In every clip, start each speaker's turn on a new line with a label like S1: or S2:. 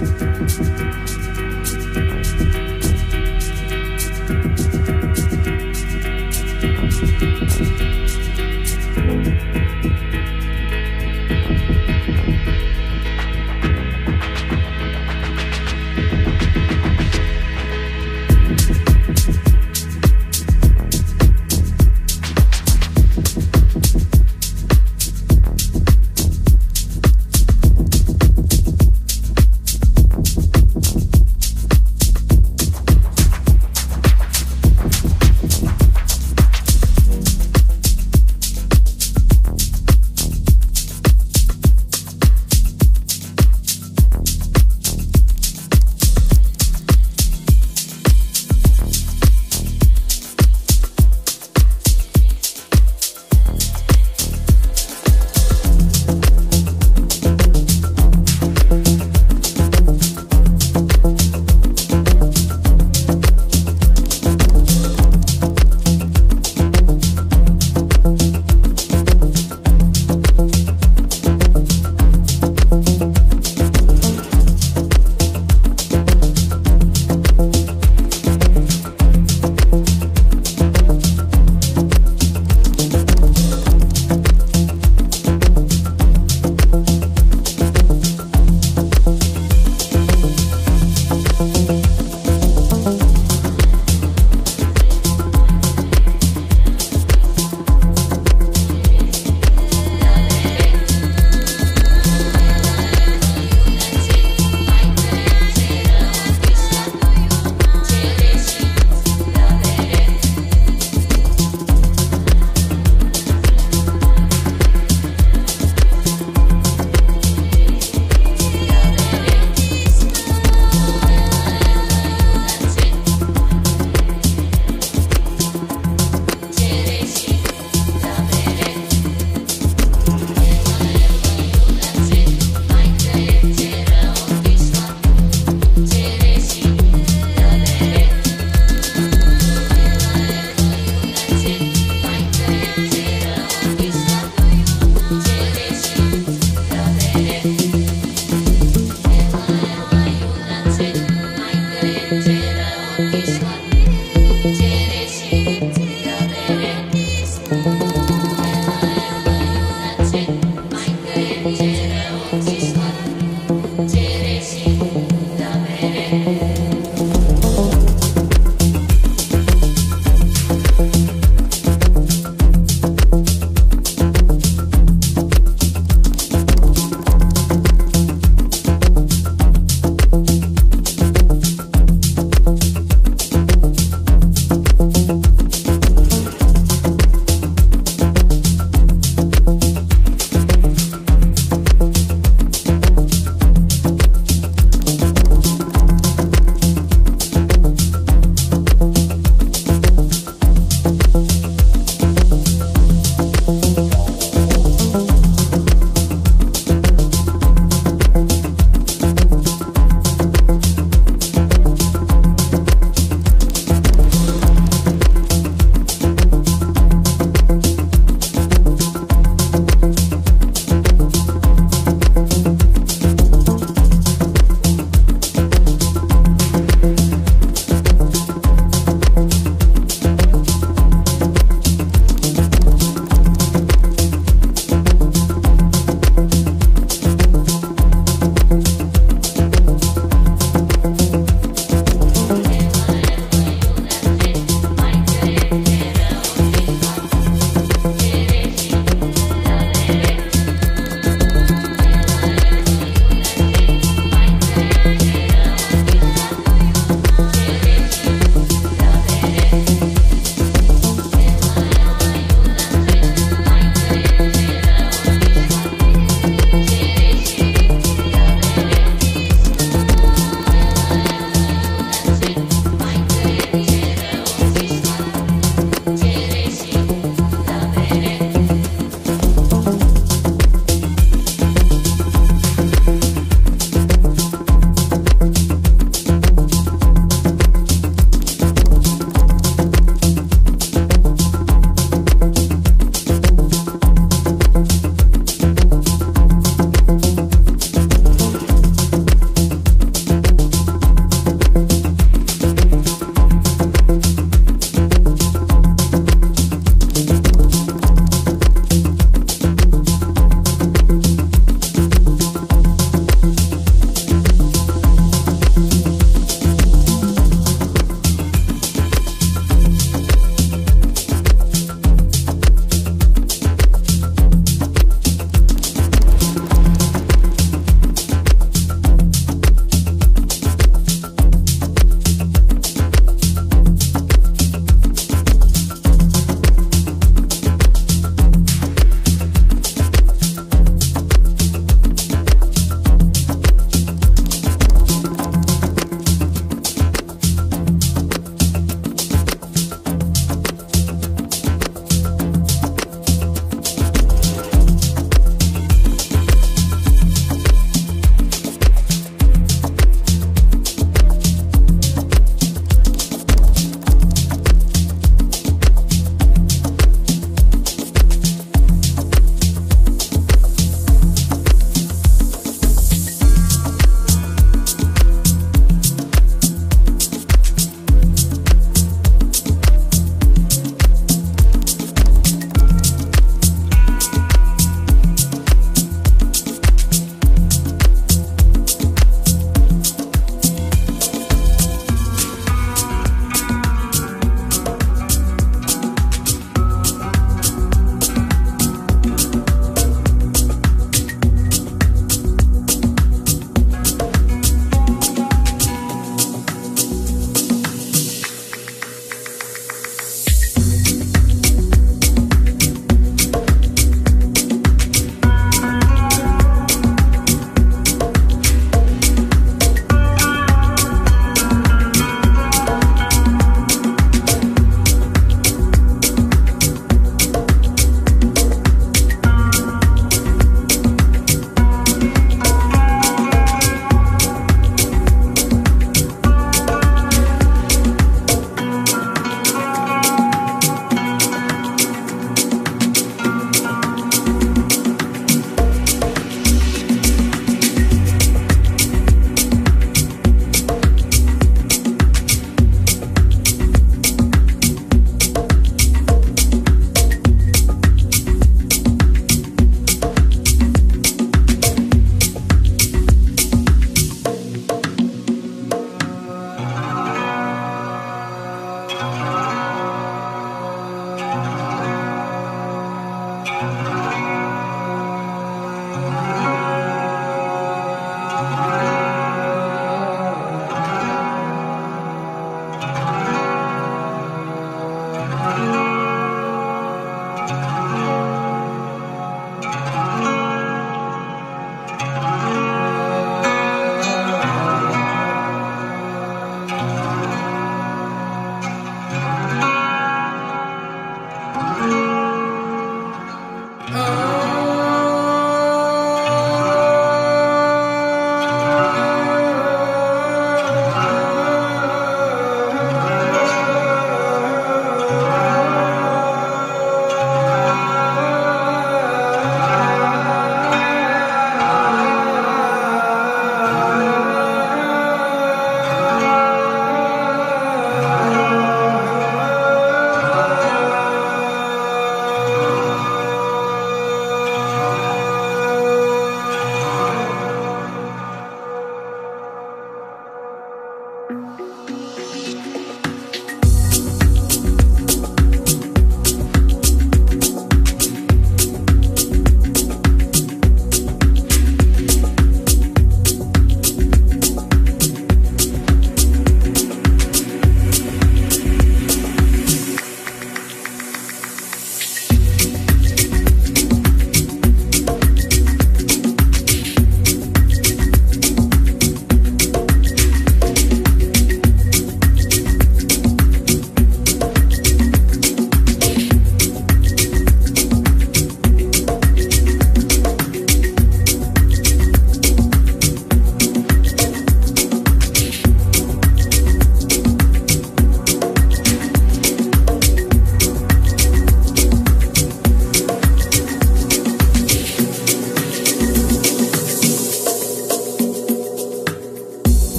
S1: C'est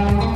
S1: Thank you.